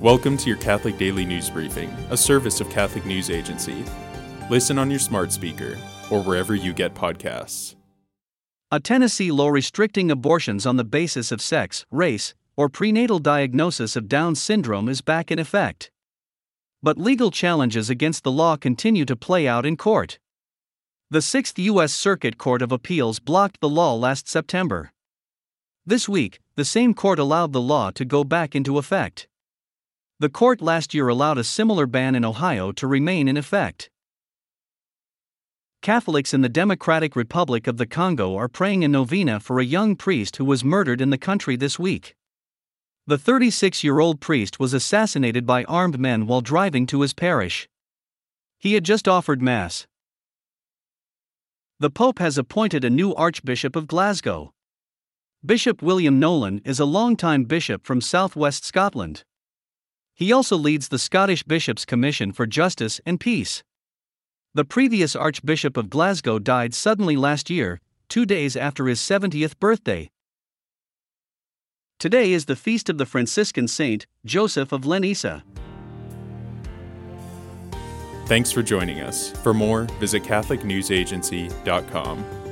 Welcome to your Catholic Daily News Briefing, a service of Catholic News Agency. Listen on your smart speaker or wherever you get podcasts. A Tennessee law restricting abortions on the basis of sex, race, or prenatal diagnosis of Down syndrome is back in effect. But legal challenges against the law continue to play out in court. The Sixth U.S. Circuit Court of Appeals blocked the law last September. This week, the same court allowed the law to go back into effect. The court last year allowed a similar ban in Ohio to remain in effect. Catholics in the Democratic Republic of the Congo are praying a novena for a young priest who was murdered in the country this week. The 36 year old priest was assassinated by armed men while driving to his parish. He had just offered Mass. The Pope has appointed a new Archbishop of Glasgow. Bishop William Nolan is a longtime bishop from southwest Scotland. He also leads the Scottish Bishops' Commission for Justice and Peace. The previous Archbishop of Glasgow died suddenly last year, two days after his 70th birthday. Today is the feast of the Franciscan saint, Joseph of Leonessa. Thanks for joining us. For more, visit CatholicNewsAgency.com.